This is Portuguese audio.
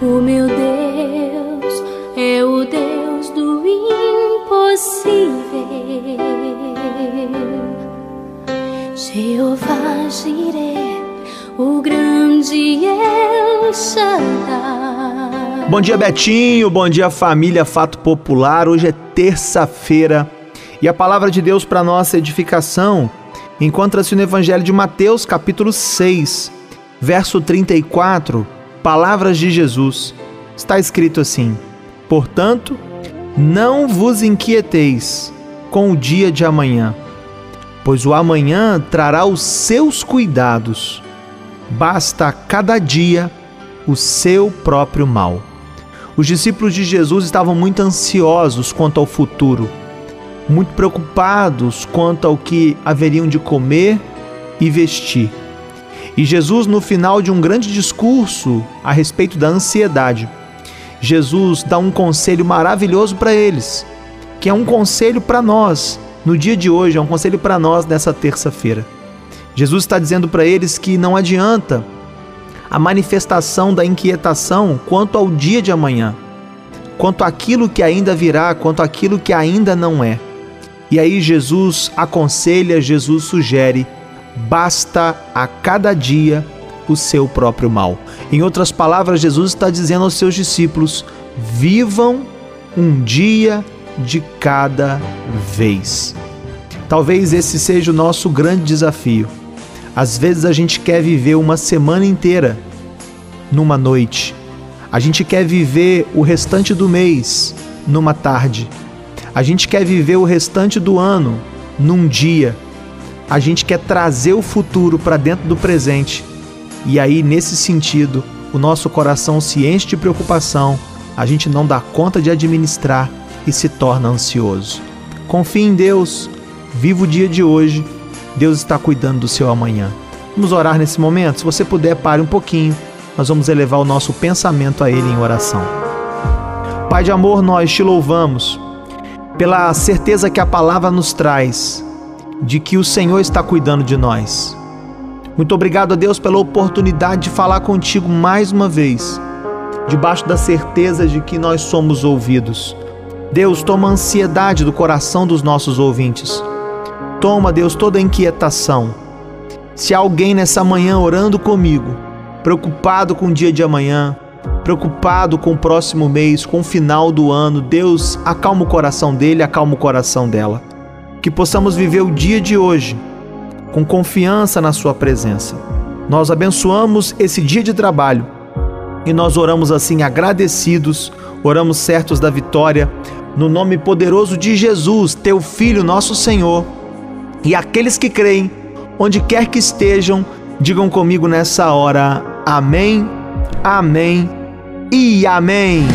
O meu Deus é o Deus do impossível. Jeová Jireh, o grande El Shaddai. Bom dia, Betinho. Bom dia, família Fato Popular. Hoje é terça-feira e a palavra de Deus para nossa edificação encontra-se no Evangelho de Mateus, capítulo 6, verso 34, palavras de Jesus. Está escrito assim: Portanto, não vos inquieteis com o dia de amanhã, pois o amanhã trará os seus cuidados. Basta cada dia o seu próprio mal. Os discípulos de Jesus estavam muito ansiosos quanto ao futuro, muito preocupados quanto ao que haveriam de comer e vestir. E Jesus, no final de um grande discurso a respeito da ansiedade, Jesus dá um conselho maravilhoso para eles, que é um conselho para nós no dia de hoje, é um conselho para nós nessa terça-feira. Jesus está dizendo para eles que não adianta a manifestação da inquietação quanto ao dia de amanhã, quanto àquilo que ainda virá, quanto àquilo que ainda não é. E aí Jesus aconselha, Jesus sugere basta a cada dia o seu próprio mal. Em outras palavras, Jesus está dizendo aos seus discípulos: vivam um dia de cada vez. Talvez esse seja o nosso grande desafio. Às vezes a gente quer viver uma semana inteira numa noite. A gente quer viver o restante do mês numa tarde. A gente quer viver o restante do ano num dia a gente quer trazer o futuro para dentro do presente. E aí, nesse sentido, o nosso coração se enche de preocupação, a gente não dá conta de administrar e se torna ansioso. Confie em Deus, viva o dia de hoje, Deus está cuidando do seu amanhã. Vamos orar nesse momento? Se você puder, pare um pouquinho, nós vamos elevar o nosso pensamento a Ele em oração. Pai de amor, nós te louvamos pela certeza que a palavra nos traz de que o Senhor está cuidando de nós. Muito obrigado a Deus pela oportunidade de falar contigo mais uma vez, debaixo da certeza de que nós somos ouvidos. Deus, toma a ansiedade do coração dos nossos ouvintes. Toma, Deus, toda a inquietação. Se alguém nessa manhã orando comigo, preocupado com o dia de amanhã, preocupado com o próximo mês, com o final do ano, Deus, acalma o coração dele, acalma o coração dela que possamos viver o dia de hoje com confiança na Sua presença. Nós abençoamos esse dia de trabalho e nós oramos assim agradecidos, oramos certos da vitória, no nome poderoso de Jesus, Teu Filho, nosso Senhor. E aqueles que creem, onde quer que estejam, digam comigo nessa hora: Amém, Amém e Amém.